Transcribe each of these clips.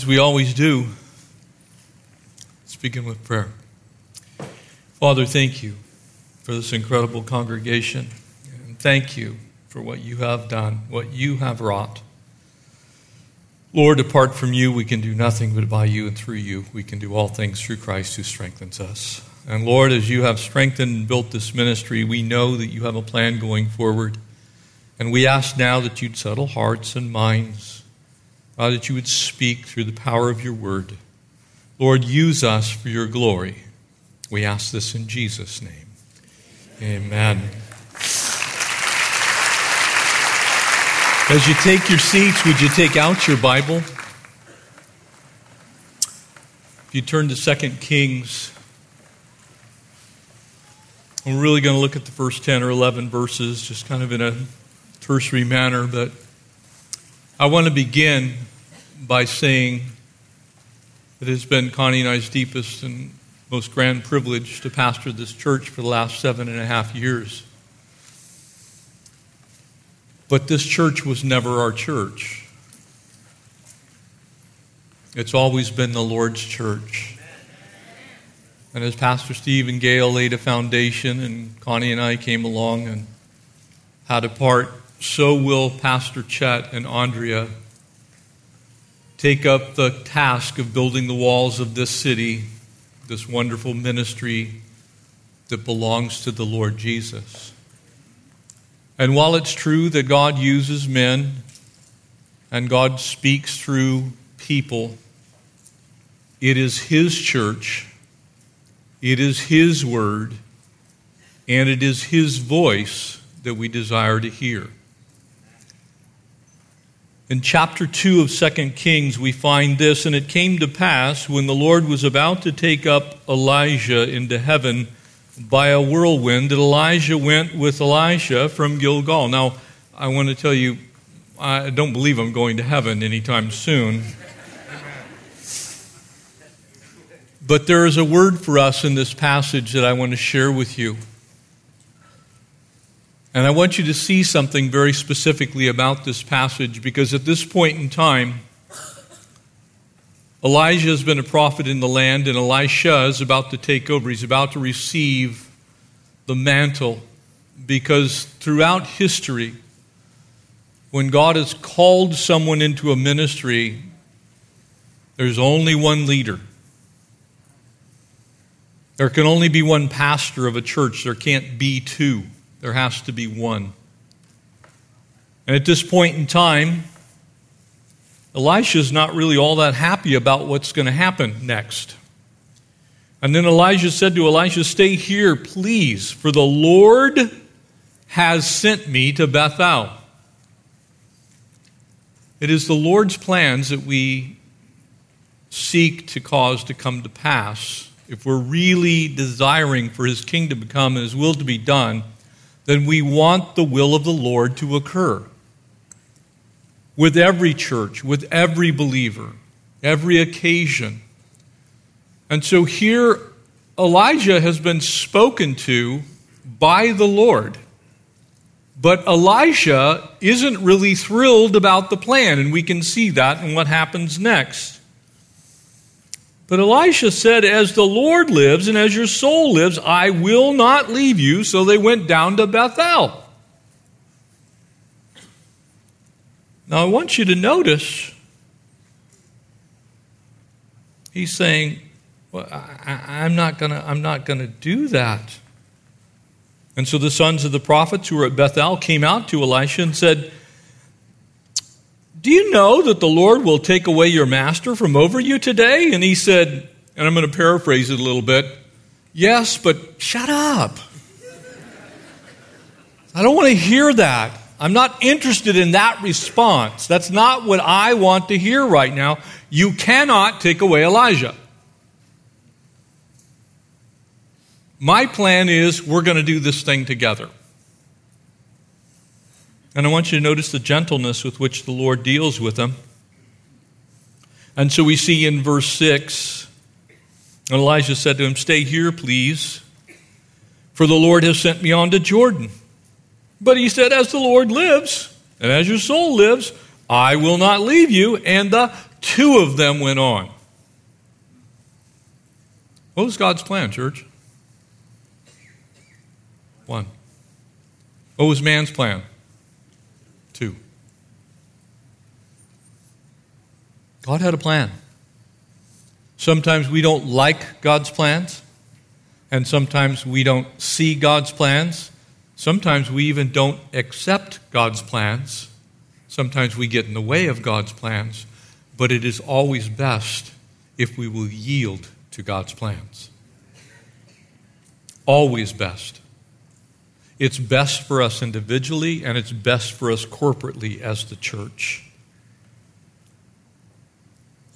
As we always do, speaking with prayer. Father, thank you for this incredible congregation. And thank you for what you have done, what you have wrought. Lord, apart from you, we can do nothing, but by you and through you, we can do all things through Christ who strengthens us. And Lord, as you have strengthened and built this ministry, we know that you have a plan going forward. And we ask now that you'd settle hearts and minds God, that you would speak through the power of your word. Lord, use us for your glory. We ask this in Jesus' name. Amen. As you take your seats, would you take out your Bible? If you turn to 2 Kings, we're really going to look at the first 10 or 11 verses, just kind of in a tertiary manner, but I want to begin by saying it has been Connie and I's deepest and most grand privilege to pastor this church for the last seven and a half years. But this church was never our church. It's always been the Lord's church. And as Pastor Steve and Gail laid a foundation, and Connie and I came along and had a part, so will Pastor Chet and Andrea take up the task of building the walls of this city, this wonderful ministry that belongs to the Lord Jesus. And while it's true that God uses men and God speaks through people, it is His church, it is His word, and it is His voice that we desire to hear. In chapter 2 of 2 Kings, we find this And it came to pass when the Lord was about to take up Elijah into heaven by a whirlwind that Elijah went with Elisha from Gilgal. Now, I want to tell you, I don't believe I'm going to heaven anytime soon. But there is a word for us in this passage that I want to share with you. And I want you to see something very specifically about this passage because at this point in time, Elijah has been a prophet in the land, and Elisha is about to take over. He's about to receive the mantle because throughout history, when God has called someone into a ministry, there's only one leader. There can only be one pastor of a church, there can't be two. There has to be one. And at this point in time, Elisha is not really all that happy about what's going to happen next. And then Elijah said to Elisha, Stay here, please, for the Lord has sent me to Bethel. It is the Lord's plans that we seek to cause to come to pass. If we're really desiring for his kingdom to come and his will to be done, then we want the will of the Lord to occur with every church, with every believer, every occasion. And so here, Elijah has been spoken to by the Lord. But Elisha isn't really thrilled about the plan, and we can see that in what happens next. But Elisha said, As the Lord lives and as your soul lives, I will not leave you. So they went down to Bethel. Now I want you to notice, he's saying, well, I, am not gonna, I'm not gonna do that. And so the sons of the prophets who were at Bethel came out to Elisha and said, do you know that the Lord will take away your master from over you today? And he said, and I'm going to paraphrase it a little bit Yes, but shut up. I don't want to hear that. I'm not interested in that response. That's not what I want to hear right now. You cannot take away Elijah. My plan is we're going to do this thing together. And I want you to notice the gentleness with which the Lord deals with them. And so we see in verse 6 Elijah said to him, Stay here, please, for the Lord has sent me on to Jordan. But he said, As the Lord lives, and as your soul lives, I will not leave you. And the two of them went on. What was God's plan, church? One. What was man's plan? Two. God had a plan. Sometimes we don't like God's plans, and sometimes we don't see God's plans. Sometimes we even don't accept God's plans. Sometimes we get in the way of God's plans, but it is always best if we will yield to God's plans. Always best. It's best for us individually, and it's best for us corporately as the church.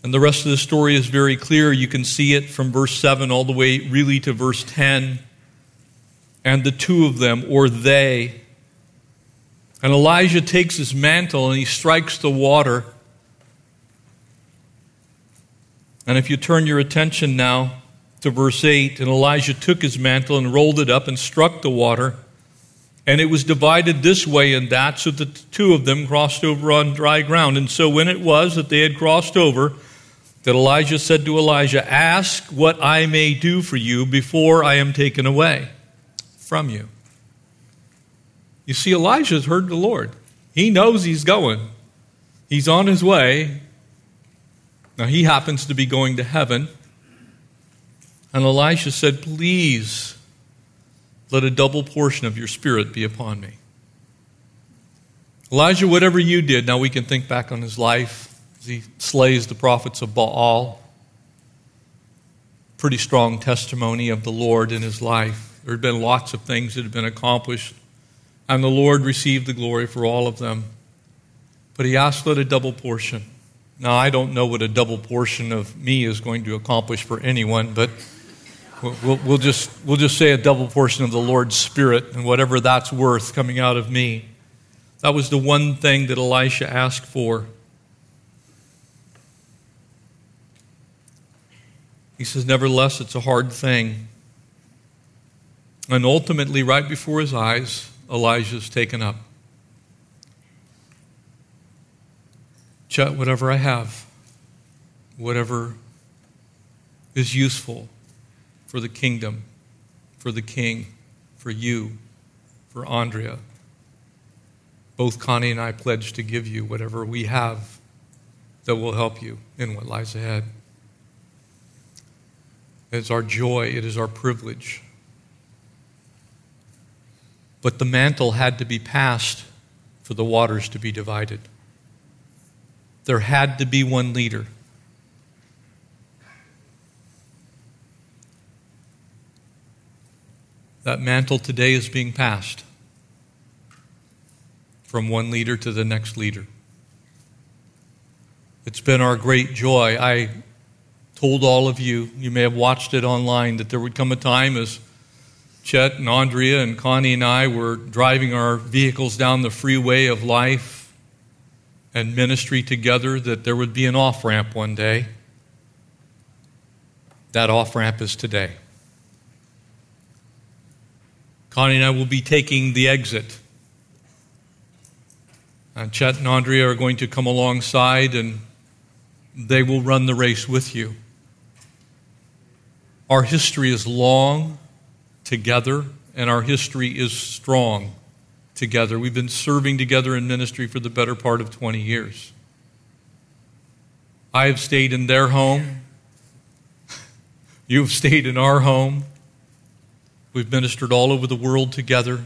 And the rest of the story is very clear. You can see it from verse 7 all the way really to verse 10. And the two of them, or they. And Elijah takes his mantle and he strikes the water. And if you turn your attention now to verse 8, and Elijah took his mantle and rolled it up and struck the water. And it was divided this way and that, so that the two of them crossed over on dry ground. And so when it was that they had crossed over, that Elijah said to Elisha, Ask what I may do for you before I am taken away from you. You see, Elijah's heard the Lord. He knows he's going, he's on his way. Now, he happens to be going to heaven. And Elisha said, Please let a double portion of your spirit be upon me. Elijah, whatever you did, now we can think back on his life he slays the prophets of Baal. Pretty strong testimony of the Lord in his life. There had been lots of things that had been accomplished, and the Lord received the glory for all of them. But he asked for a double portion. Now, I don't know what a double portion of me is going to accomplish for anyone, but we'll, we'll, just, we'll just say a double portion of the Lord's Spirit and whatever that's worth coming out of me. That was the one thing that Elisha asked for. He says, Nevertheless, it's a hard thing. And ultimately, right before his eyes, Elijah is taken up. Chet, whatever I have, whatever is useful for the kingdom, for the king, for you, for Andrea, both Connie and I pledge to give you whatever we have that will help you in what lies ahead. It's our joy, it is our privilege. But the mantle had to be passed for the waters to be divided. There had to be one leader. That mantle today is being passed from one leader to the next leader. It's been our great joy. I told all of you, you may have watched it online, that there would come a time as Chet and Andrea and Connie and I were driving our vehicles down the freeway of life and ministry together, that there would be an off ramp one day. That off ramp is today. Connie and I will be taking the exit. And Chet and Andrea are going to come alongside and they will run the race with you. Our history is long together, and our history is strong together. We've been serving together in ministry for the better part of 20 years. I have stayed in their home. You have stayed in our home. We've ministered all over the world together.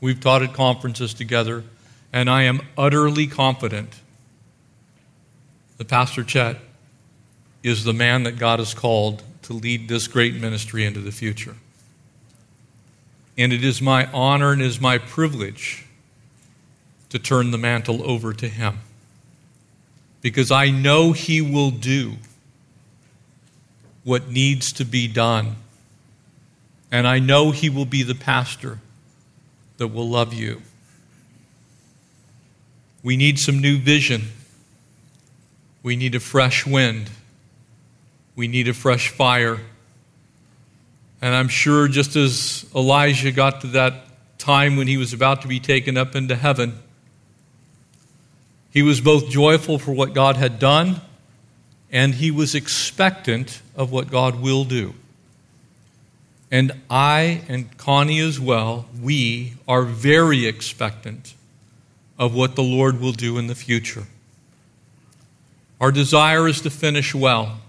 We've taught at conferences together. And I am utterly confident that Pastor Chet is the man that God has called to lead this great ministry into the future. And it is my honor and it is my privilege to turn the mantle over to him. Because I know he will do what needs to be done. And I know he will be the pastor that will love you. We need some new vision. We need a fresh wind. We need a fresh fire. And I'm sure just as Elijah got to that time when he was about to be taken up into heaven, he was both joyful for what God had done and he was expectant of what God will do. And I and Connie as well, we are very expectant of what the Lord will do in the future. Our desire is to finish well.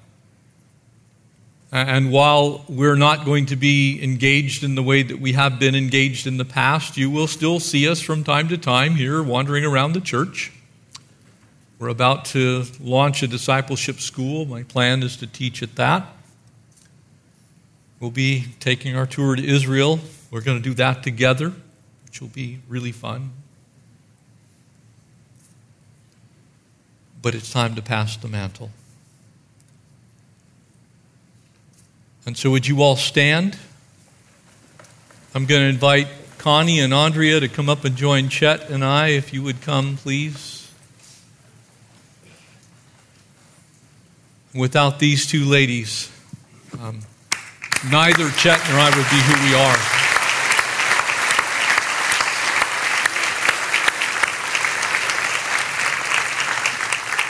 And while we're not going to be engaged in the way that we have been engaged in the past, you will still see us from time to time here wandering around the church. We're about to launch a discipleship school. My plan is to teach at that. We'll be taking our tour to Israel. We're going to do that together, which will be really fun. But it's time to pass the mantle. And so, would you all stand? I'm going to invite Connie and Andrea to come up and join Chet and I. If you would come, please. Without these two ladies, um, neither Chet nor I would be who we are.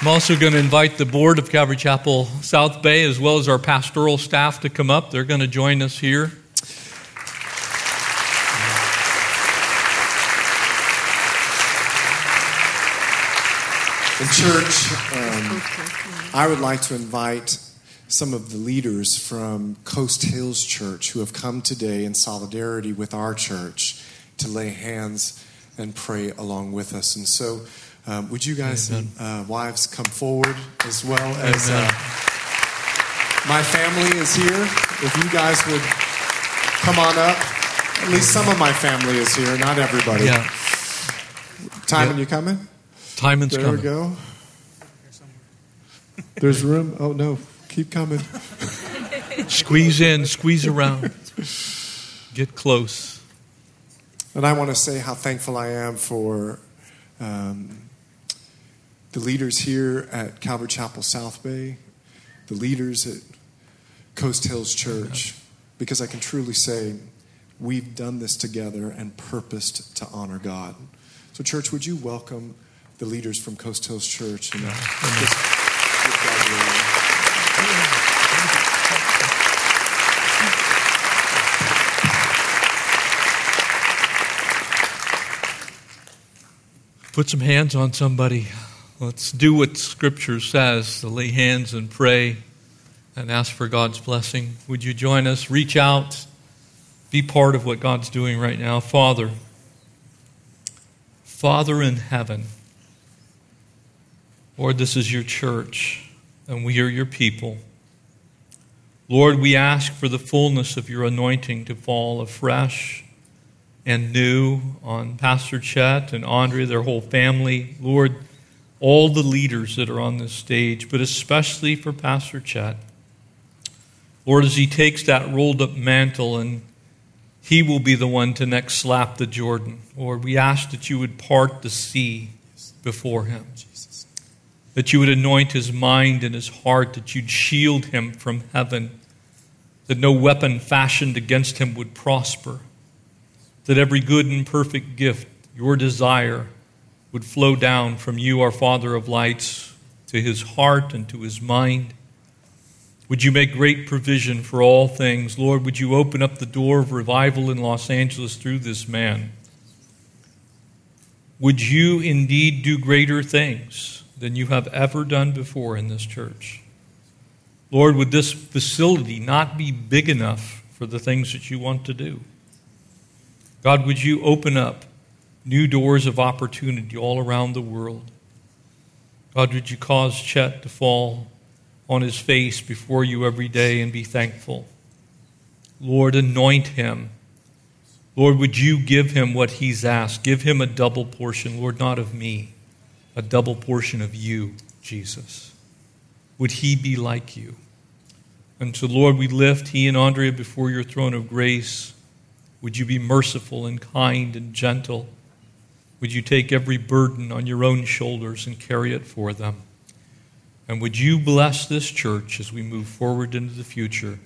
I'm also going to invite the board of Calvary Chapel South Bay as well as our pastoral staff to come up. They're going to join us here. In church, um, I would like to invite some of the leaders from Coast Hills Church who have come today in solidarity with our church to lay hands and pray along with us. And so, um, would you guys, uh, wives, come forward as well as uh, my family is here? If you guys would come on up, at least some of my family is here, not everybody. Yeah. Timon, Yeah. you coming? Timon's There coming. we go. There's room. Oh no, keep coming. Squeeze in, squeeze around. Get close. And I want to say how thankful I am for um, the leaders here at Calvary Chapel South Bay, the leaders at Coast Hills Church, because I can truly say we've done this together and purposed to honor God. So, church, would you welcome the leaders from Coast Hills Church? And uh, Put some hands on somebody. Let's do what Scripture says to lay hands and pray and ask for God's blessing. Would you join us? Reach out. Be part of what God's doing right now. Father, Father in heaven, Lord, this is your church, and we are your people. Lord, we ask for the fullness of your anointing to fall afresh and new on Pastor Chet and Andre, their whole family. Lord, all the leaders that are on this stage, but especially for Pastor Chet. Lord, as he takes that rolled up mantle and he will be the one to next slap the Jordan. Lord, we ask that you would part the sea before him, Jesus. that you would anoint his mind and his heart, that you'd shield him from heaven, that no weapon fashioned against him would prosper that every good and perfect gift, your desire, would flow down from you, our Father of lights, to his heart and to his mind. Would you make great provision for all things? Lord, would you open up the door of revival in Los Angeles through this man? Would you indeed do greater things than you have ever done before in this church? Lord, would this facility not be big enough for the things that you want to do? God, would you open up new doors of opportunity all around the world? God, would you cause Chet to fall on his face before you every day and be thankful? Lord, anoint him Lord, would you give him what he's asked? Give him a double portion, Lord, not of me, a double portion of you, Jesus. Would he be like you? And so, Lord, we lift he and Andrea before your throne of grace. Would you be merciful and kind and gentle? Would you take every burden on your own shoulders and carry it for them? And would you bless this church as we move forward into the future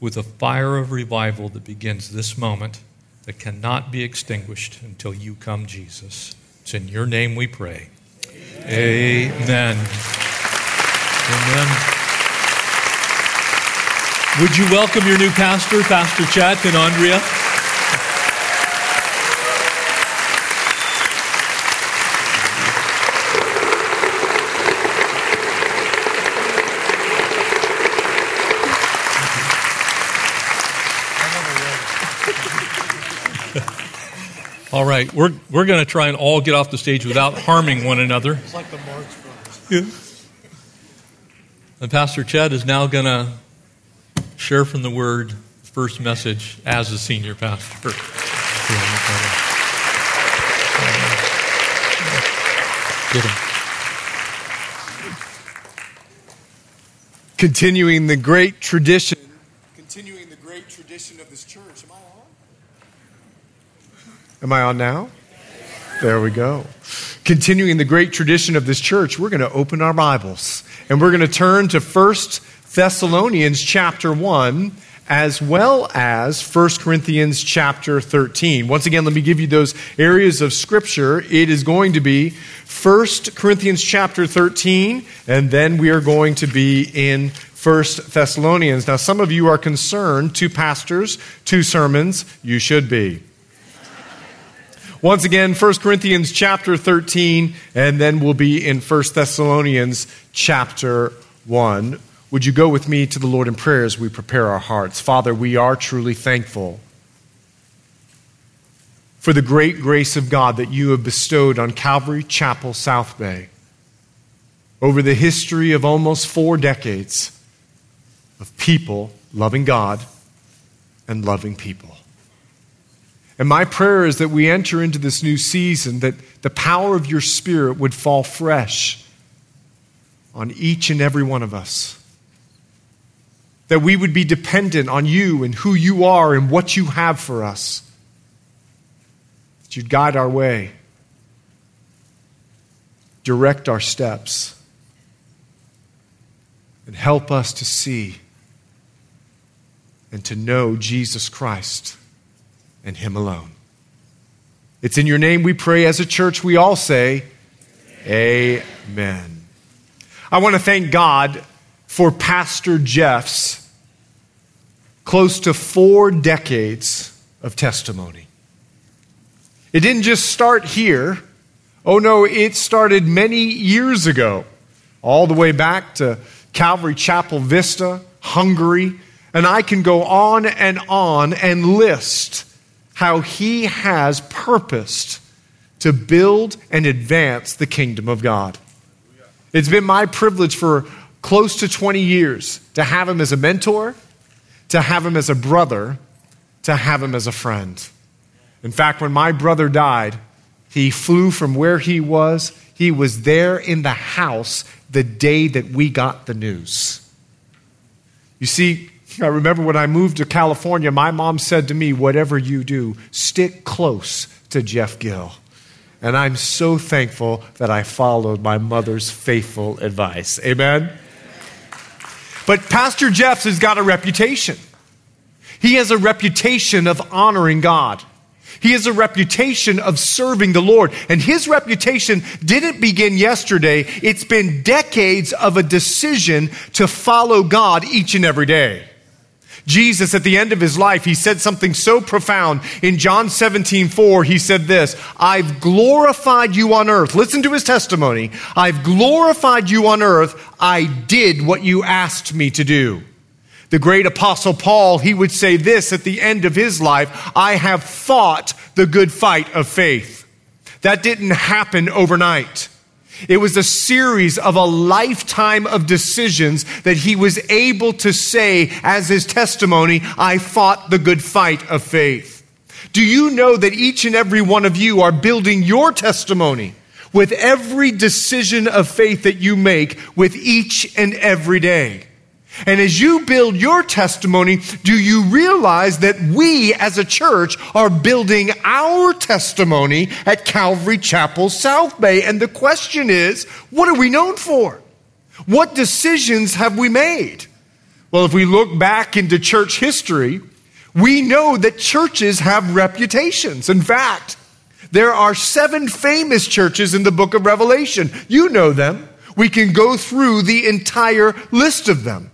with a fire of revival that begins this moment that cannot be extinguished until you come, Jesus? It's in your name we pray. Amen. Amen. Amen. Would you welcome your new pastor, Pastor Chet and Andrea? All right, we're, we're going to try and all get off the stage without harming one another. It's like the Marx Brothers. Yeah. And Pastor Chet is now going to share from the Word first message as a senior pastor. Get him. Continuing the great tradition, continuing the great tradition of this church. Am I on? Now? There we go. Continuing the great tradition of this church, we're going to open our Bibles and we're going to turn to 1 Thessalonians chapter 1 as well as 1 Corinthians chapter 13. Once again, let me give you those areas of scripture. It is going to be 1 Corinthians chapter 13 and then we are going to be in 1 Thessalonians. Now, some of you are concerned, two pastors, two sermons, you should be. Once again, 1 Corinthians chapter 13, and then we'll be in 1 Thessalonians chapter 1. Would you go with me to the Lord in prayer as we prepare our hearts? Father, we are truly thankful for the great grace of God that you have bestowed on Calvary Chapel, South Bay, over the history of almost four decades of people loving God and loving people. And my prayer is that we enter into this new season, that the power of your Spirit would fall fresh on each and every one of us. That we would be dependent on you and who you are and what you have for us. That you'd guide our way, direct our steps, and help us to see and to know Jesus Christ and Him alone. It's in your name we pray as a church. We all say, Amen. I want to thank God for Pastor Jeff's close to four decades of testimony. It didn't just start here. Oh no, it started many years ago, all the way back to Calvary Chapel Vista, Hungary, and I can go on and on and list how he has purposed to build and advance the kingdom of God. It's been my privilege for close to 20 years to have him as a mentor, to have him as a brother, to have him as a friend. In fact, when my brother died, he flew from where he was. He was there in the house the day that we got the news. You see, I remember when I moved to California, my mom said to me, Whatever you do, stick close to Jeff Gill. And I'm so thankful that I followed my mother's faithful advice. Amen? But Pastor Jeff's has got a reputation. He has a reputation of honoring God. He has a reputation of serving the Lord. And his reputation didn't begin yesterday. It's been decades of a decision to follow God each and every day. Jesus, at the end of his life, he said something so profound. In John 17, 4, he said this I've glorified you on earth. Listen to his testimony. I've glorified you on earth. I did what you asked me to do. The great apostle Paul, he would say this at the end of his life I have fought the good fight of faith. That didn't happen overnight. It was a series of a lifetime of decisions that he was able to say as his testimony, I fought the good fight of faith. Do you know that each and every one of you are building your testimony with every decision of faith that you make with each and every day? And as you build your testimony, do you realize that we as a church are building our testimony at Calvary Chapel South Bay? And the question is, what are we known for? What decisions have we made? Well, if we look back into church history, we know that churches have reputations. In fact, there are seven famous churches in the book of Revelation. You know them. We can go through the entire list of them.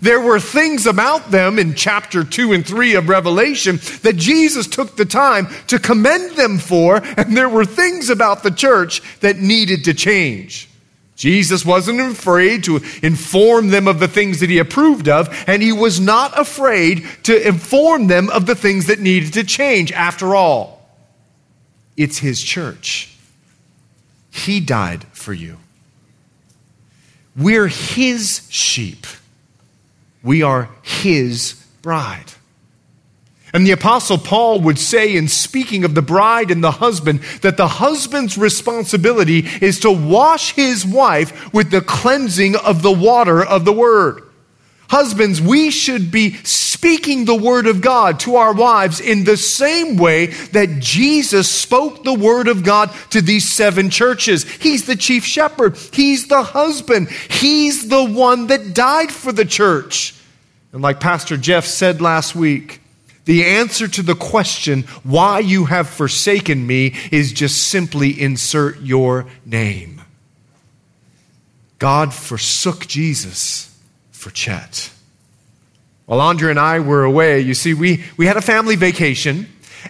There were things about them in chapter 2 and 3 of Revelation that Jesus took the time to commend them for, and there were things about the church that needed to change. Jesus wasn't afraid to inform them of the things that he approved of, and he was not afraid to inform them of the things that needed to change. After all, it's his church. He died for you. We're his sheep. We are his bride. And the Apostle Paul would say, in speaking of the bride and the husband, that the husband's responsibility is to wash his wife with the cleansing of the water of the word. Husbands, we should be speaking the word of God to our wives in the same way that Jesus spoke the word of God to these seven churches. He's the chief shepherd, he's the husband, he's the one that died for the church. And like Pastor Jeff said last week, the answer to the question, why you have forsaken me, is just simply insert your name. God forsook Jesus for Chet. While Andrea and I were away, you see, we, we had a family vacation.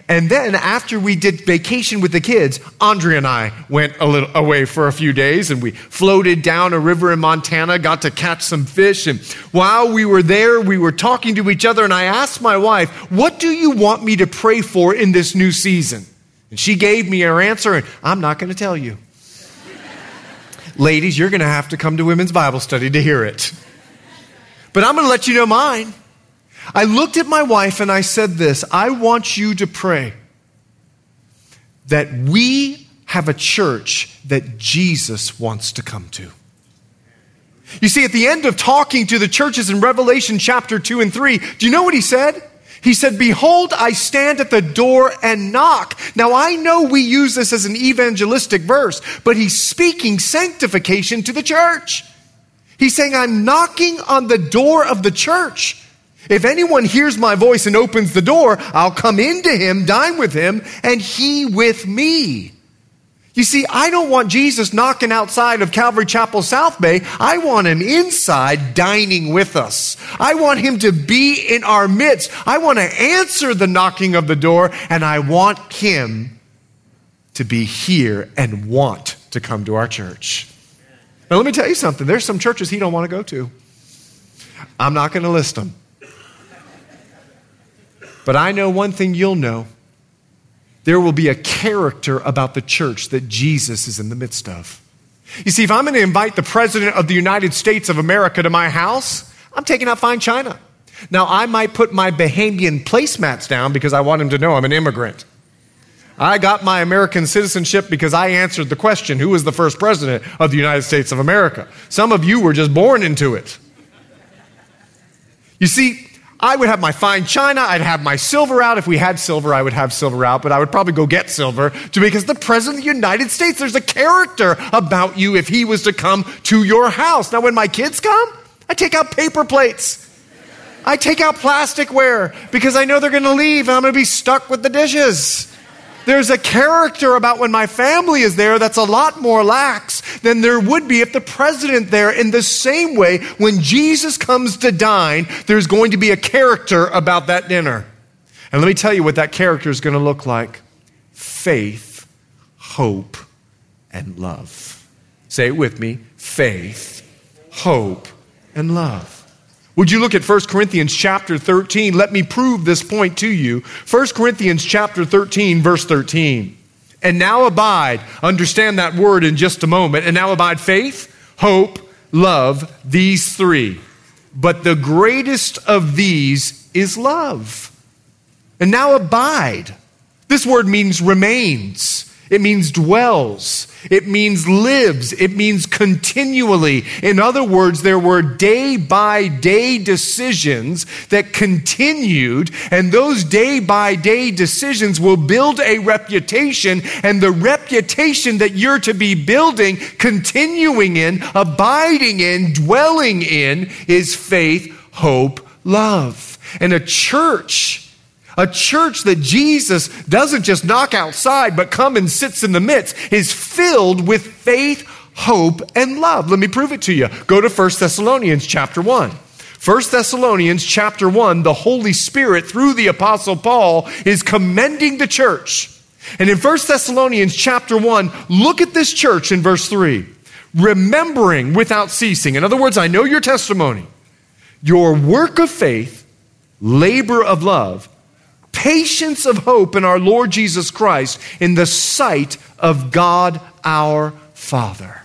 And then after we did vacation with the kids, Andrea and I went a little away for a few days and we floated down a river in Montana, got to catch some fish. And while we were there, we were talking to each other and I asked my wife, what do you want me to pray for in this new season? And she gave me her answer and I'm not going to tell you. Ladies, you're going to have to come to women's Bible study to hear it. But I'm going to let you know mine. I looked at my wife and I said this I want you to pray that we have a church that Jesus wants to come to. You see, at the end of talking to the churches in Revelation chapter 2 and 3, do you know what he said? He said, Behold, I stand at the door and knock. Now, I know we use this as an evangelistic verse, but he's speaking sanctification to the church. He's saying, I'm knocking on the door of the church. If anyone hears my voice and opens the door, I'll come into him, dine with him, and he with me. You see, I don't want Jesus knocking outside of Calvary Chapel South Bay. I want him inside dining with us. I want him to be in our midst. I want to answer the knocking of the door, and I want him to be here and want to come to our church. Now, let me tell you something. There's some churches he don't want to go to. I'm not going to list them. But I know one thing you'll know there will be a character about the church that Jesus is in the midst of. You see, if I'm going to invite the President of the United States of America to my house, I'm taking out fine china. Now, I might put my Bahamian placemats down because I want him to know I'm an immigrant. I got my American citizenship because I answered the question who was the first president of the United States of America? Some of you were just born into it. You see, I would have my fine china, I'd have my silver out. If we had silver, I would have silver out, but I would probably go get silver to, because the President of the United States, there's a character about you if he was to come to your house. Now, when my kids come, I take out paper plates. I take out plasticware because I know they're going to leave and I'm going to be stuck with the dishes. There's a character about when my family is there that's a lot more lax than there would be if the president there. In the same way, when Jesus comes to dine, there's going to be a character about that dinner. And let me tell you what that character is going to look like faith, hope, and love. Say it with me faith, hope, and love. Would you look at 1 Corinthians chapter 13? Let me prove this point to you. 1 Corinthians chapter 13, verse 13. And now abide, understand that word in just a moment. And now abide faith, hope, love, these three. But the greatest of these is love. And now abide. This word means remains. It means dwells. It means lives. It means continually. In other words, there were day by day decisions that continued, and those day by day decisions will build a reputation, and the reputation that you're to be building, continuing in, abiding in, dwelling in is faith, hope, love. And a church a church that Jesus doesn't just knock outside, but come and sits in the midst, is filled with faith, hope, and love. Let me prove it to you. Go to 1 Thessalonians chapter 1. 1 Thessalonians chapter 1, the Holy Spirit, through the Apostle Paul, is commending the church. And in 1 Thessalonians chapter 1, look at this church in verse 3. Remembering without ceasing. In other words, I know your testimony, your work of faith, labor of love, patience of hope in our Lord Jesus Christ in the sight of God our Father.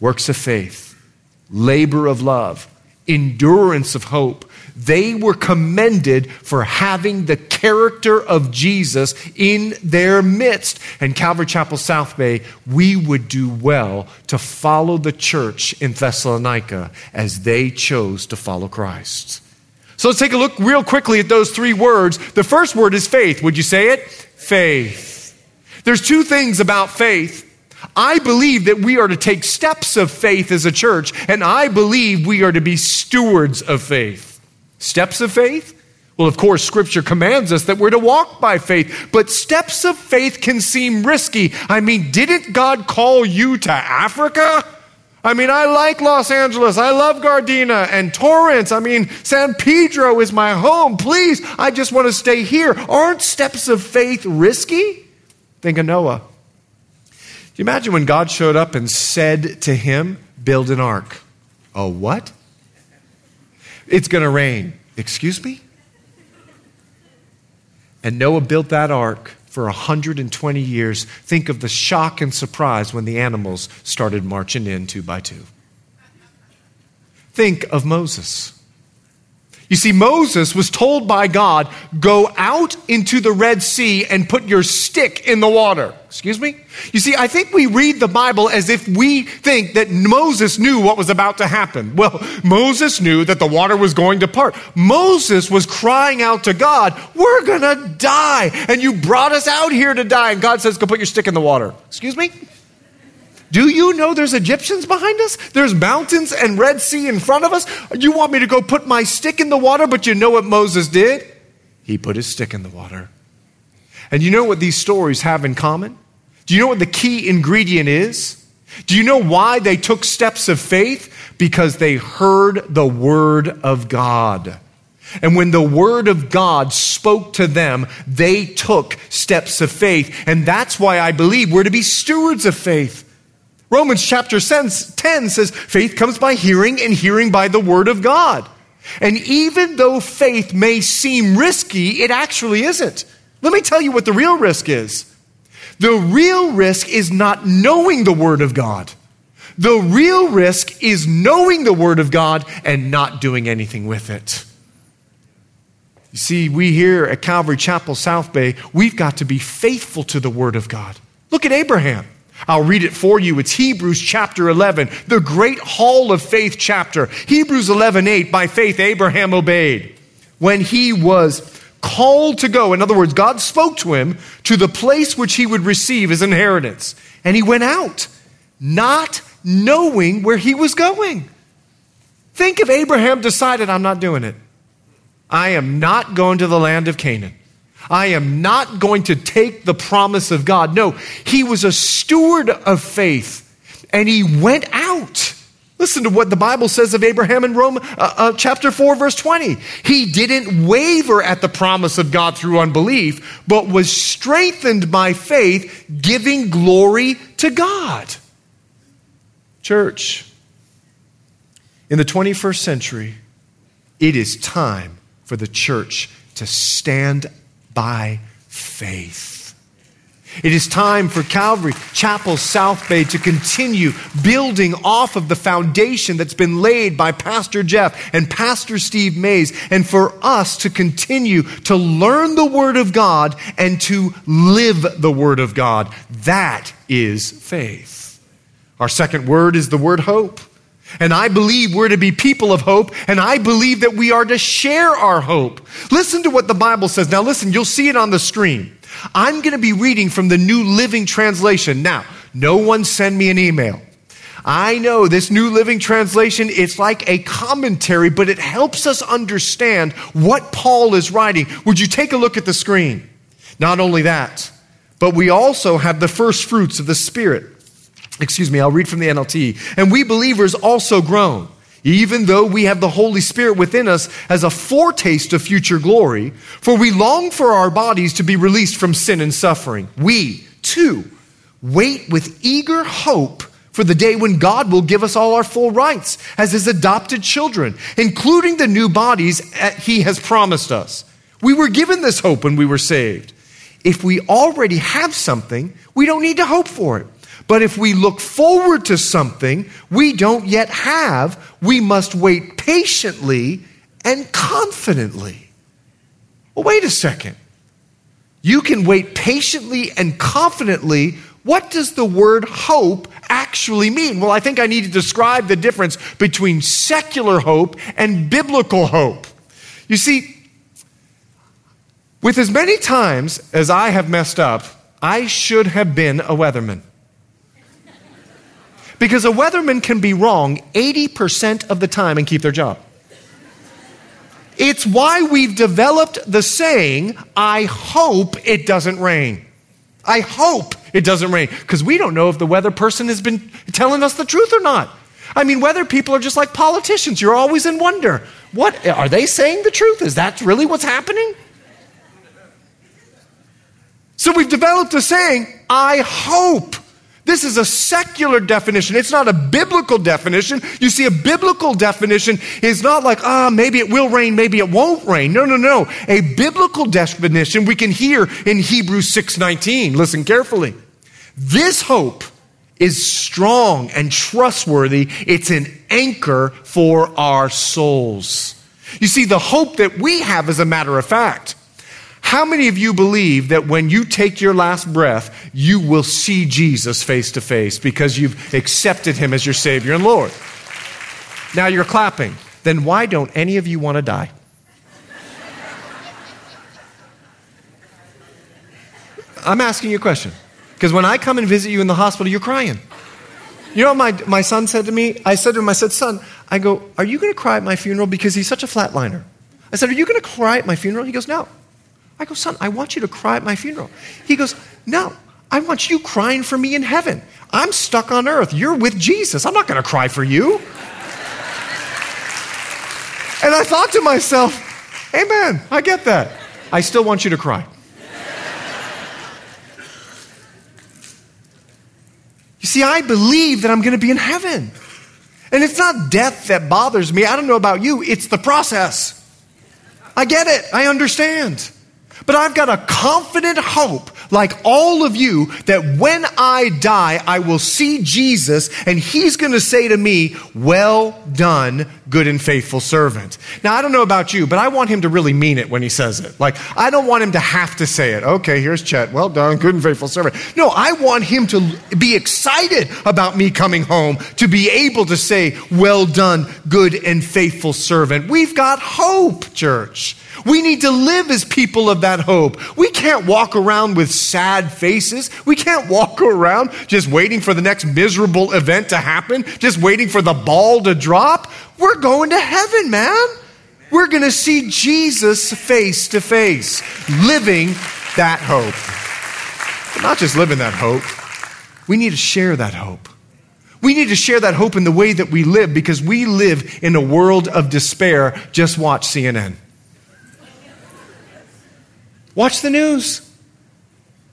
Works of faith, labor of love, endurance of hope. They were commended for having the character of Jesus in their midst. And Calvary Chapel South Bay, we would do well to follow the church in Thessalonica as they chose to follow Christ. So let's take a look real quickly at those three words. The first word is faith. Would you say it? Faith. There's two things about faith. I believe that we are to take steps of faith as a church, and I believe we are to be stewards of faith. Steps of faith? Well, of course, Scripture commands us that we're to walk by faith, but steps of faith can seem risky. I mean, didn't God call you to Africa? I mean, I like Los Angeles. I love Gardena and Torrance. I mean, San Pedro is my home. Please, I just want to stay here. Aren't steps of faith risky? Think of Noah. Do you imagine when God showed up and said to him, Build an ark? Oh, what? It's going to rain. Excuse me? And Noah built that ark for 120 years, think of the shock and surprise when the animals started marching in two by two. Think of Moses. You see, Moses was told by God, go out into the Red Sea and put your stick in the water. Excuse me? You see, I think we read the Bible as if we think that Moses knew what was about to happen. Well, Moses knew that the water was going to part. Moses was crying out to God, We're going to die. And you brought us out here to die. And God says, Go put your stick in the water. Excuse me? Do you know there's Egyptians behind us? There's mountains and Red Sea in front of us. You want me to go put my stick in the water, but you know what Moses did? He put his stick in the water. And you know what these stories have in common? Do you know what the key ingredient is? Do you know why they took steps of faith? Because they heard the word of God. And when the word of God spoke to them, they took steps of faith. And that's why I believe we're to be stewards of faith. Romans chapter 10 says, faith comes by hearing, and hearing by the word of God. And even though faith may seem risky, it actually isn't. Let me tell you what the real risk is. The real risk is not knowing the word of God. The real risk is knowing the word of God and not doing anything with it. You see, we here at Calvary Chapel South Bay, we've got to be faithful to the word of God. Look at Abraham. I'll read it for you. It's Hebrews chapter 11, the great hall of faith chapter. Hebrews 11, 8. By faith, Abraham obeyed when he was called to go. In other words, God spoke to him to the place which he would receive his inheritance. And he went out, not knowing where he was going. Think if Abraham decided, I'm not doing it. I am not going to the land of Canaan. I am not going to take the promise of God. No, he was a steward of faith and he went out. Listen to what the Bible says of Abraham in Rome, uh, uh, chapter 4, verse 20. He didn't waver at the promise of God through unbelief, but was strengthened by faith, giving glory to God. Church, in the 21st century, it is time for the church to stand by faith. It is time for Calvary Chapel South Bay to continue building off of the foundation that's been laid by Pastor Jeff and Pastor Steve Mays, and for us to continue to learn the Word of God and to live the Word of God. That is faith. Our second word is the word hope. And I believe we're to be people of hope, and I believe that we are to share our hope. Listen to what the Bible says. Now, listen, you'll see it on the screen. I'm going to be reading from the New Living Translation. Now, no one send me an email. I know this New Living Translation, it's like a commentary, but it helps us understand what Paul is writing. Would you take a look at the screen? Not only that, but we also have the first fruits of the Spirit. Excuse me, I'll read from the NLT. And we believers also groan even though we have the Holy Spirit within us as a foretaste of future glory, for we long for our bodies to be released from sin and suffering. We, too, wait with eager hope for the day when God will give us all our full rights as his adopted children, including the new bodies he has promised us. We were given this hope when we were saved. If we already have something, we don't need to hope for it. But if we look forward to something we don't yet have, we must wait patiently and confidently. Well, wait a second. You can wait patiently and confidently. What does the word hope actually mean? Well, I think I need to describe the difference between secular hope and biblical hope. You see, with as many times as I have messed up, I should have been a weatherman. Because a weatherman can be wrong 80% of the time and keep their job. It's why we've developed the saying, I hope it doesn't rain. I hope it doesn't rain. Because we don't know if the weather person has been telling us the truth or not. I mean, weather people are just like politicians. You're always in wonder. What are they saying the truth? Is that really what's happening? So we've developed a saying, I hope. This is a secular definition. It's not a biblical definition. You see, a biblical definition is not like, ah, maybe it will rain, maybe it won't rain. No, no, no. A biblical definition we can hear in Hebrews 6:19. Listen carefully. This hope is strong and trustworthy. It's an anchor for our souls. You see, the hope that we have, as a matter of fact, how many of you believe that when you take your last breath, you will see Jesus face to face because you've accepted him as your Savior and Lord? Now you're clapping. Then why don't any of you want to die? I'm asking you a question. Because when I come and visit you in the hospital, you're crying. You know what my, my son said to me? I said to him, I said, son, I go, are you going to cry at my funeral? Because he's such a flatliner. I said, are you going to cry at my funeral? He goes, no. I go, son, I want you to cry at my funeral. He goes, no, I want you crying for me in heaven. I'm stuck on earth. You're with Jesus. I'm not going to cry for you. and I thought to myself, Amen, I get that. I still want you to cry. you see, I believe that I'm going to be in heaven. And it's not death that bothers me. I don't know about you, it's the process. I get it, I understand. But I've got a confident hope, like all of you, that when I die, I will see Jesus and he's going to say to me, Well done, good and faithful servant. Now, I don't know about you, but I want him to really mean it when he says it. Like, I don't want him to have to say it. Okay, here's Chet. Well done, good and faithful servant. No, I want him to be excited about me coming home, to be able to say, Well done, good and faithful servant. We've got hope, church. We need to live as people of that hope. We can't walk around with sad faces. We can't walk around just waiting for the next miserable event to happen, just waiting for the ball to drop. We're going to heaven, man. We're going to see Jesus face to face, living that hope. But not just living that hope, we need to share that hope. We need to share that hope in the way that we live because we live in a world of despair. Just watch CNN. Watch the news.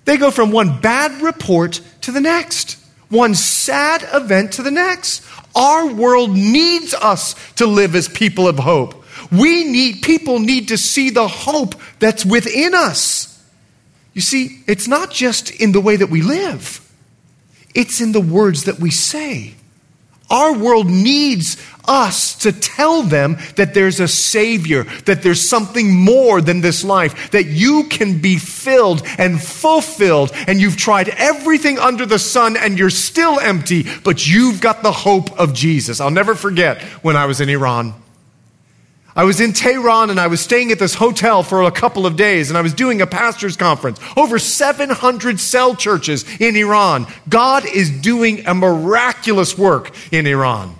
They go from one bad report to the next, one sad event to the next. Our world needs us to live as people of hope. We need, people need to see the hope that's within us. You see, it's not just in the way that we live, it's in the words that we say. Our world needs us to tell them that there's a Savior, that there's something more than this life, that you can be filled and fulfilled, and you've tried everything under the sun and you're still empty, but you've got the hope of Jesus. I'll never forget when I was in Iran. I was in Tehran and I was staying at this hotel for a couple of days and I was doing a pastor's conference. Over 700 cell churches in Iran. God is doing a miraculous work in Iran.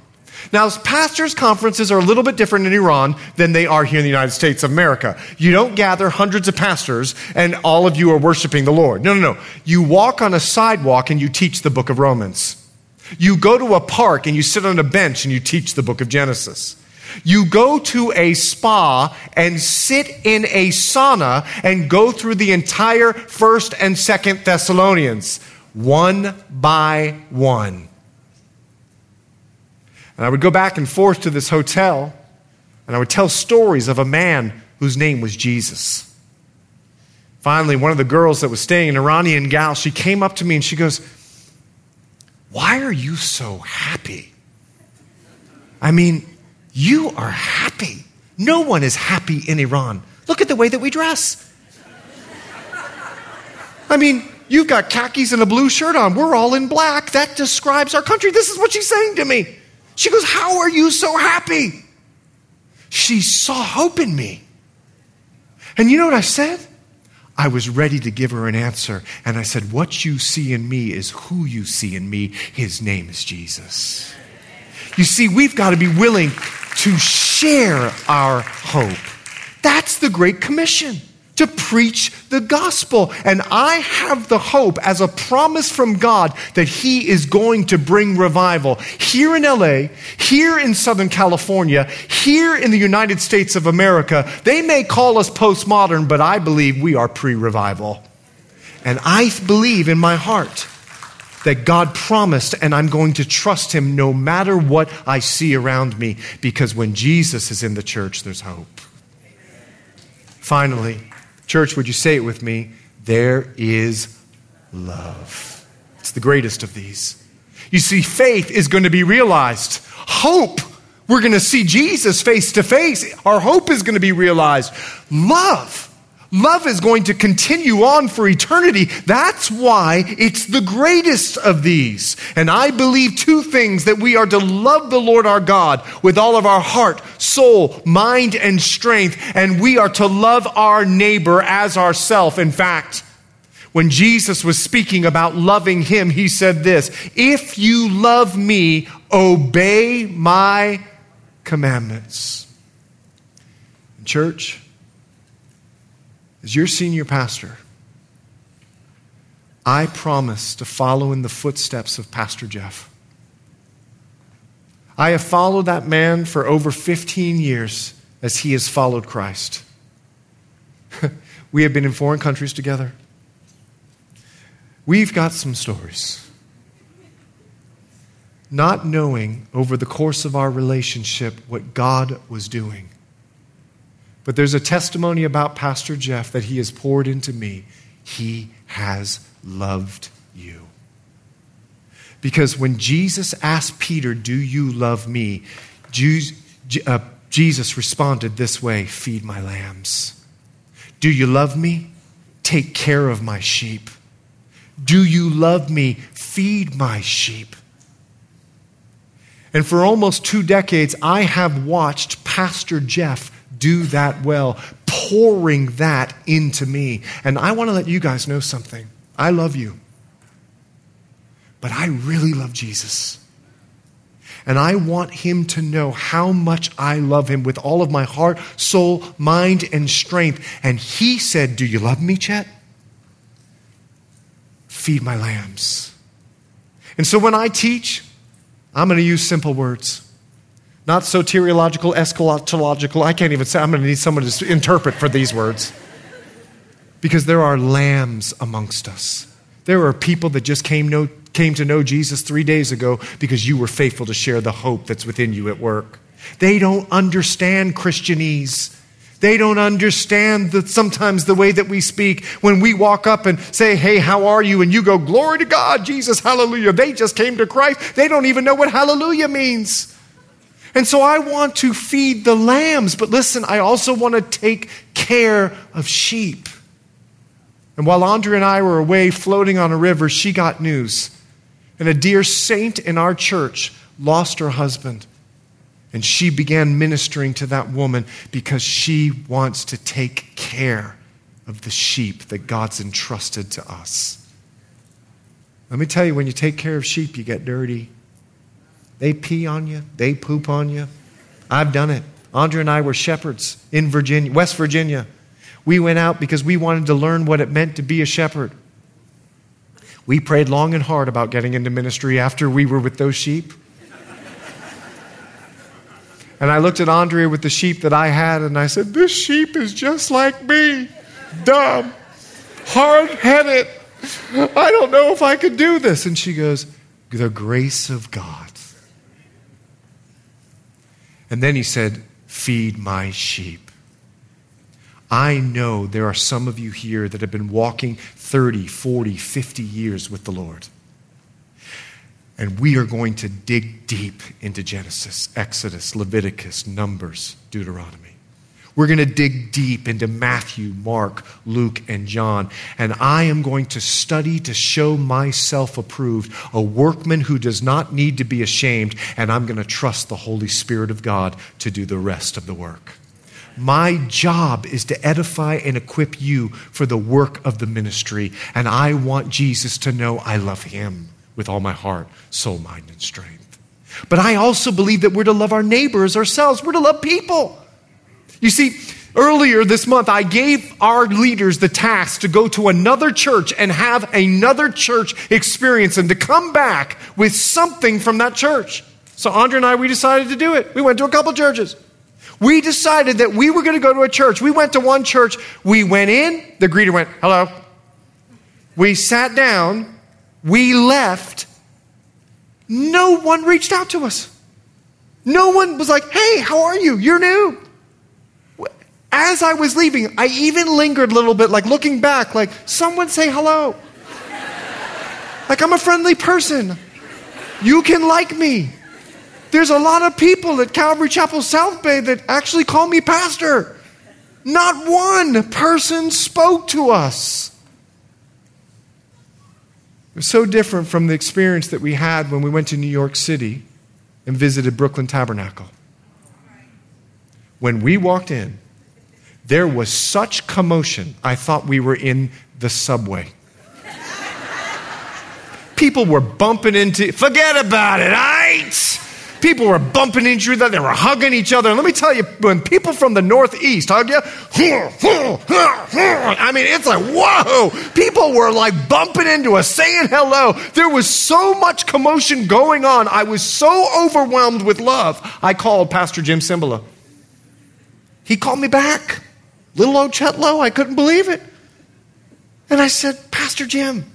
Now, pastors' conferences are a little bit different in Iran than they are here in the United States of America. You don't gather hundreds of pastors and all of you are worshiping the Lord. No, no, no. You walk on a sidewalk and you teach the book of Romans. You go to a park and you sit on a bench and you teach the book of Genesis. You go to a spa and sit in a sauna and go through the entire first and second Thessalonians, one by one. And I would go back and forth to this hotel and I would tell stories of a man whose name was Jesus. Finally, one of the girls that was staying, an Iranian gal, she came up to me and she goes, Why are you so happy? I mean, you are happy. No one is happy in Iran. Look at the way that we dress. I mean, you've got khakis and a blue shirt on. We're all in black. That describes our country. This is what she's saying to me. She goes, How are you so happy? She saw hope in me. And you know what I said? I was ready to give her an answer. And I said, What you see in me is who you see in me. His name is Jesus. You see, we've got to be willing to share our hope. That's the Great Commission to preach the gospel. And I have the hope as a promise from God that He is going to bring revival here in LA, here in Southern California, here in the United States of America. They may call us postmodern, but I believe we are pre revival. And I believe in my heart that God promised, and I'm going to trust Him no matter what I see around me, because when Jesus is in the church, there's hope. Finally, church, would you say it with me? There is love. It's the greatest of these. You see, faith is going to be realized. Hope, we're going to see Jesus face to face. Our hope is going to be realized. Love, Love is going to continue on for eternity. That's why it's the greatest of these. And I believe two things that we are to love the Lord our God with all of our heart, soul, mind, and strength, and we are to love our neighbor as ourself. In fact, when Jesus was speaking about loving him, he said this If you love me, obey my commandments. Church, as your senior pastor, I promise to follow in the footsteps of Pastor Jeff. I have followed that man for over 15 years as he has followed Christ. we have been in foreign countries together. We've got some stories. Not knowing over the course of our relationship what God was doing. But there's a testimony about Pastor Jeff that he has poured into me. He has loved you. Because when Jesus asked Peter, Do you love me? Uh, Jesus responded this way Feed my lambs. Do you love me? Take care of my sheep. Do you love me? Feed my sheep. And for almost two decades, I have watched Pastor Jeff do that well, pouring that into me. And I want to let you guys know something. I love you, but I really love Jesus. And I want him to know how much I love him with all of my heart, soul, mind, and strength. And he said, Do you love me, Chet? Feed my lambs. And so when I teach, I'm going to use simple words. Not soteriological, eschatological. I can't even say. I'm going to need someone to interpret for these words. Because there are lambs amongst us. There are people that just came, know, came to know Jesus three days ago because you were faithful to share the hope that's within you at work. They don't understand Christianese. They don't understand that sometimes the way that we speak when we walk up and say, Hey, how are you? And you go, Glory to God, Jesus, hallelujah. They just came to Christ. They don't even know what hallelujah means. And so I want to feed the lambs, but listen, I also want to take care of sheep. And while Andrea and I were away floating on a river, she got news. And a dear saint in our church lost her husband. And she began ministering to that woman because she wants to take care of the sheep that God's entrusted to us. Let me tell you, when you take care of sheep, you get dirty. They pee on you, they poop on you. I've done it. Andrea and I were shepherds in Virginia, West Virginia. We went out because we wanted to learn what it meant to be a shepherd. We prayed long and hard about getting into ministry after we were with those sheep. And I looked at Andrea with the sheep that I had, and I said, This sheep is just like me dumb, hard headed. I don't know if I could do this. And she goes, The grace of God. And then he said, Feed my sheep. I know there are some of you here that have been walking 30, 40, 50 years with the Lord. And we are going to dig deep into Genesis, Exodus, Leviticus, Numbers, Deuteronomy. We're going to dig deep into Matthew, Mark, Luke, and John. And I am going to study to show myself approved, a workman who does not need to be ashamed. And I'm going to trust the Holy Spirit of God to do the rest of the work. My job is to edify and equip you for the work of the ministry. And I want Jesus to know I love him with all my heart, soul, mind, and strength. But I also believe that we're to love our neighbors ourselves. We're to love people. You see, earlier this month, I gave our leaders the task to go to another church and have another church experience and to come back with something from that church. So Andrea and I, we decided to do it. We went to a couple churches. We decided that we were going to go to a church. We went to one church. We went in. The greeter went, hello. We sat down. We left. No one reached out to us. No one was like, hey, how are you? You're new. As I was leaving, I even lingered a little bit, like looking back, like, someone say hello. like, I'm a friendly person. You can like me. There's a lot of people at Calvary Chapel South Bay that actually call me pastor. Not one person spoke to us. It was so different from the experience that we had when we went to New York City and visited Brooklyn Tabernacle. When we walked in, there was such commotion, I thought we were in the subway. People were bumping into, forget about it, right? People were bumping into each other. They were hugging each other. And let me tell you, when people from the Northeast hug you, I mean, it's like, whoa. People were like bumping into us, saying hello. There was so much commotion going on. I was so overwhelmed with love. I called Pastor Jim Cymbala. He called me back. Little old Chetlo, I couldn't believe it. And I said, Pastor Jim,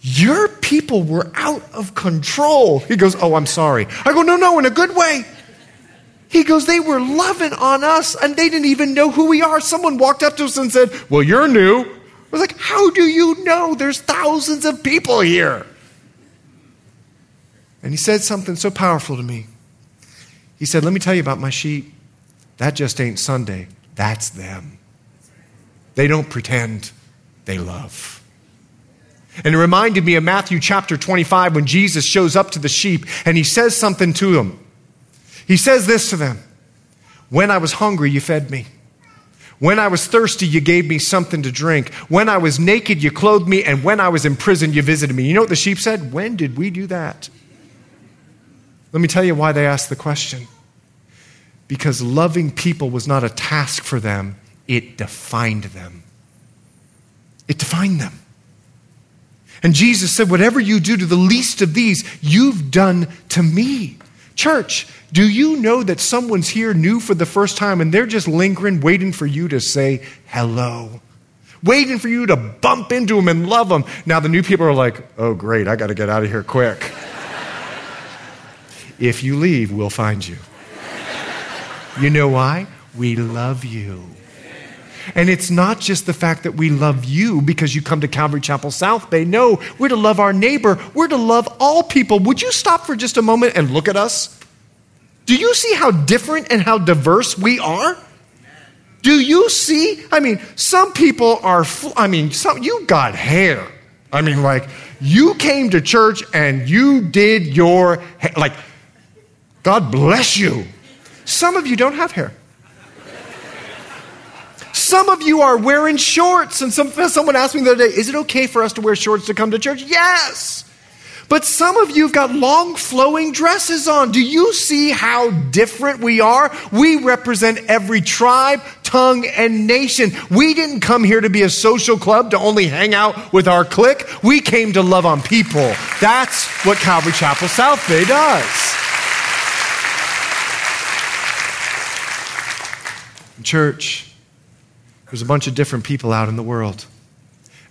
your people were out of control. He goes, Oh, I'm sorry. I go, No, no, in a good way. He goes, They were loving on us and they didn't even know who we are. Someone walked up to us and said, Well, you're new. I was like, How do you know? There's thousands of people here. And he said something so powerful to me. He said, Let me tell you about my sheep. That just ain't Sunday, that's them. They don't pretend, they love. And it reminded me of Matthew chapter 25 when Jesus shows up to the sheep and he says something to them. He says this to them When I was hungry, you fed me. When I was thirsty, you gave me something to drink. When I was naked, you clothed me. And when I was in prison, you visited me. You know what the sheep said? When did we do that? Let me tell you why they asked the question. Because loving people was not a task for them, it defined them. It defined them. And Jesus said, Whatever you do to the least of these, you've done to me. Church, do you know that someone's here new for the first time and they're just lingering, waiting for you to say hello? Waiting for you to bump into them and love them. Now, the new people are like, oh, great, I got to get out of here quick. if you leave, we'll find you. You know why? We love you. And it's not just the fact that we love you because you come to Calvary Chapel South Bay. No, we're to love our neighbor. We're to love all people. Would you stop for just a moment and look at us? Do you see how different and how diverse we are? Do you see? I mean, some people are, I mean, some, you got hair. I mean, like, you came to church and you did your, like, God bless you. Some of you don't have hair. Some of you are wearing shorts, and some, someone asked me the other day, is it okay for us to wear shorts to come to church? Yes. But some of you have got long flowing dresses on. Do you see how different we are? We represent every tribe, tongue, and nation. We didn't come here to be a social club to only hang out with our clique. We came to love on people. That's what Calvary Chapel South Bay does. Church, there's a bunch of different people out in the world.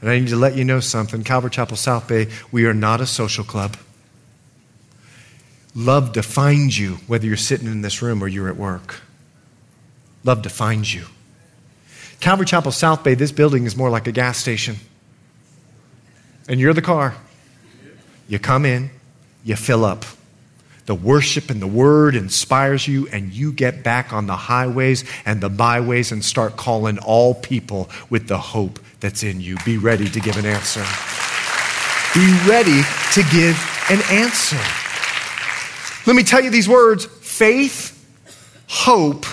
And I need to let you know something Calvary Chapel South Bay, we are not a social club. Love defines you, whether you're sitting in this room or you're at work. Love defines you. Calvary Chapel South Bay, this building is more like a gas station. And you're the car. You come in, you fill up. The worship and the word inspires you, and you get back on the highways and the byways and start calling all people with the hope that's in you. Be ready to give an answer. Be ready to give an answer. Let me tell you these words faith, hope,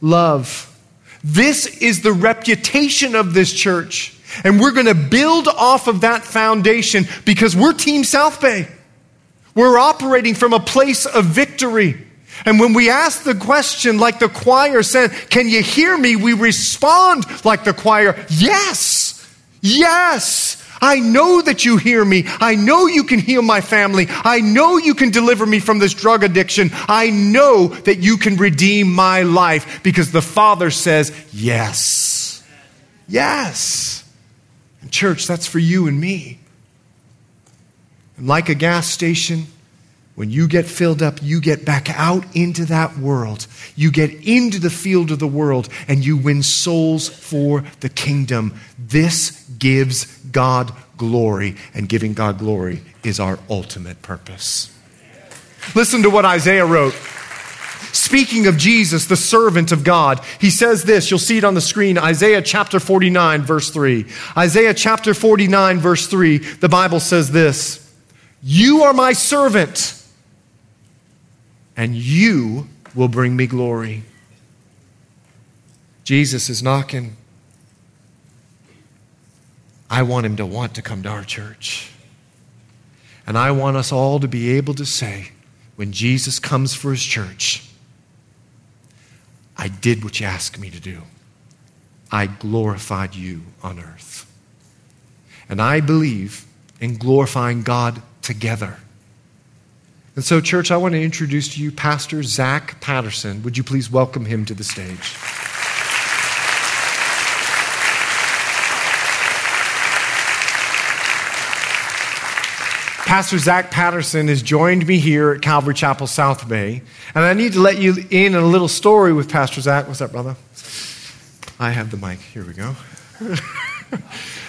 love. This is the reputation of this church. And we're going to build off of that foundation because we're Team South Bay. We're operating from a place of victory. And when we ask the question, like the choir said, Can you hear me? we respond like the choir, Yes, yes. I know that you hear me. I know you can heal my family. I know you can deliver me from this drug addiction. I know that you can redeem my life because the Father says, Yes. Yes. And church, that's for you and me. And like a gas station, when you get filled up, you get back out into that world. You get into the field of the world and you win souls for the kingdom. This gives God glory, and giving God glory is our ultimate purpose. Listen to what Isaiah wrote. Speaking of Jesus, the servant of God, he says this. You'll see it on the screen Isaiah chapter 49, verse 3. Isaiah chapter 49, verse 3, the Bible says this You are my servant, and you will bring me glory. Jesus is knocking. I want him to want to come to our church. And I want us all to be able to say, when Jesus comes for his church, I did what you asked me to do. I glorified you on earth. And I believe in glorifying God together. And so, church, I want to introduce to you Pastor Zach Patterson. Would you please welcome him to the stage? Pastor Zach Patterson has joined me here at Calvary Chapel South Bay. And I need to let you in on a little story with Pastor Zach. What's up, brother? I have the mic. Here we go.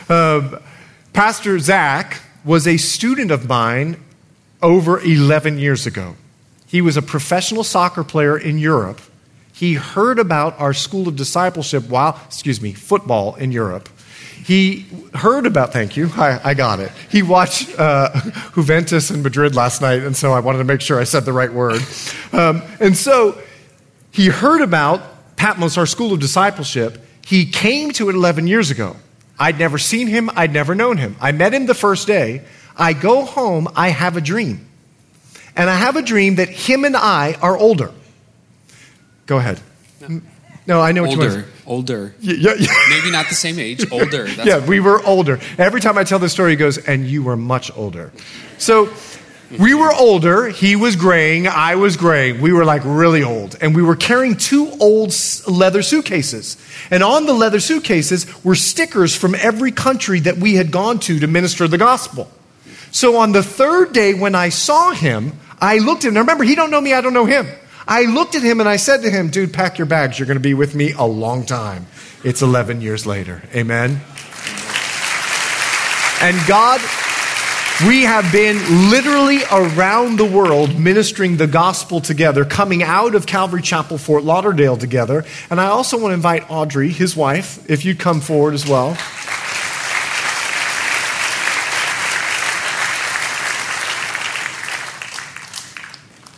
um, Pastor Zach was a student of mine over 11 years ago. He was a professional soccer player in Europe. He heard about our school of discipleship while, excuse me, football in Europe he heard about, thank you, I, I got it. He watched uh, Juventus in Madrid last night, and so I wanted to make sure I said the right word. Um, and so he heard about Patmos, our school of discipleship. He came to it 11 years ago. I'd never seen him, I'd never known him. I met him the first day. I go home, I have a dream. And I have a dream that him and I are older. Go ahead. No, no I know what older. you want older. Yeah, yeah. Maybe not the same age, older. That's yeah, we were older. Every time I tell the story, he goes, and you were much older. So we were older. He was graying. I was graying. We were like really old. And we were carrying two old leather suitcases. And on the leather suitcases were stickers from every country that we had gone to to minister the gospel. So on the third day when I saw him, I looked at him. Now remember, he don't know me, I don't know him. I looked at him and I said to him, Dude, pack your bags. You're going to be with me a long time. It's 11 years later. Amen. And God, we have been literally around the world ministering the gospel together, coming out of Calvary Chapel, Fort Lauderdale together. And I also want to invite Audrey, his wife, if you'd come forward as well.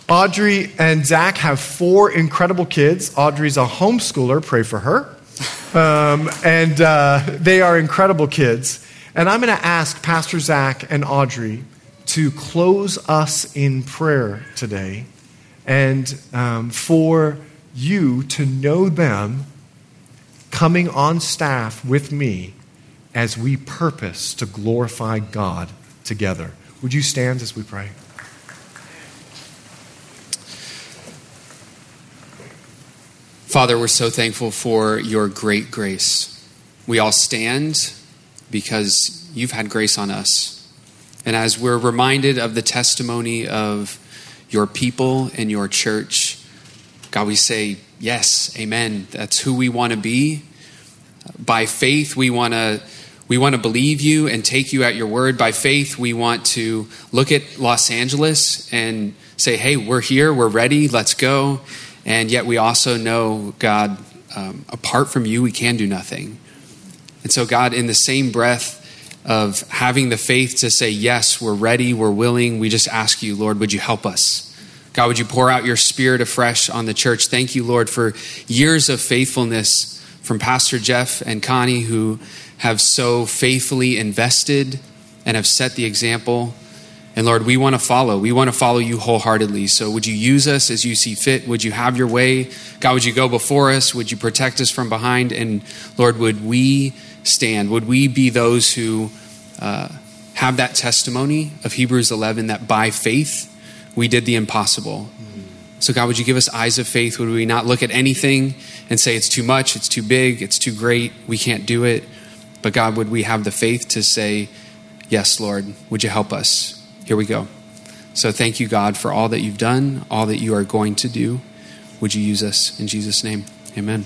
Audrey and Zach have four incredible kids. Audrey's a homeschooler, pray for her. Um, and uh, they are incredible kids. And I'm going to ask Pastor Zach and Audrey to close us in prayer today and um, for you to know them coming on staff with me as we purpose to glorify God together. Would you stand as we pray? Father, we're so thankful for your great grace. We all stand because you've had grace on us. And as we're reminded of the testimony of your people and your church, God, we say, yes, amen. That's who we want to be. By faith, we want to. We want to believe you and take you at your word. By faith, we want to look at Los Angeles and say, hey, we're here, we're ready, let's go. And yet we also know, God, um, apart from you, we can do nothing. And so, God, in the same breath of having the faith to say, yes, we're ready, we're willing, we just ask you, Lord, would you help us? God, would you pour out your spirit afresh on the church? Thank you, Lord, for years of faithfulness from Pastor Jeff and Connie, who have so faithfully invested and have set the example. And Lord, we want to follow. We want to follow you wholeheartedly. So would you use us as you see fit? Would you have your way? God, would you go before us? Would you protect us from behind? And Lord, would we stand? Would we be those who uh, have that testimony of Hebrews 11 that by faith we did the impossible? So, God, would you give us eyes of faith? Would we not look at anything and say it's too much, it's too big, it's too great, we can't do it? But, God, would we have the faith to say, Yes, Lord, would you help us? Here we go. So, thank you, God, for all that you've done, all that you are going to do. Would you use us in Jesus' name? Amen.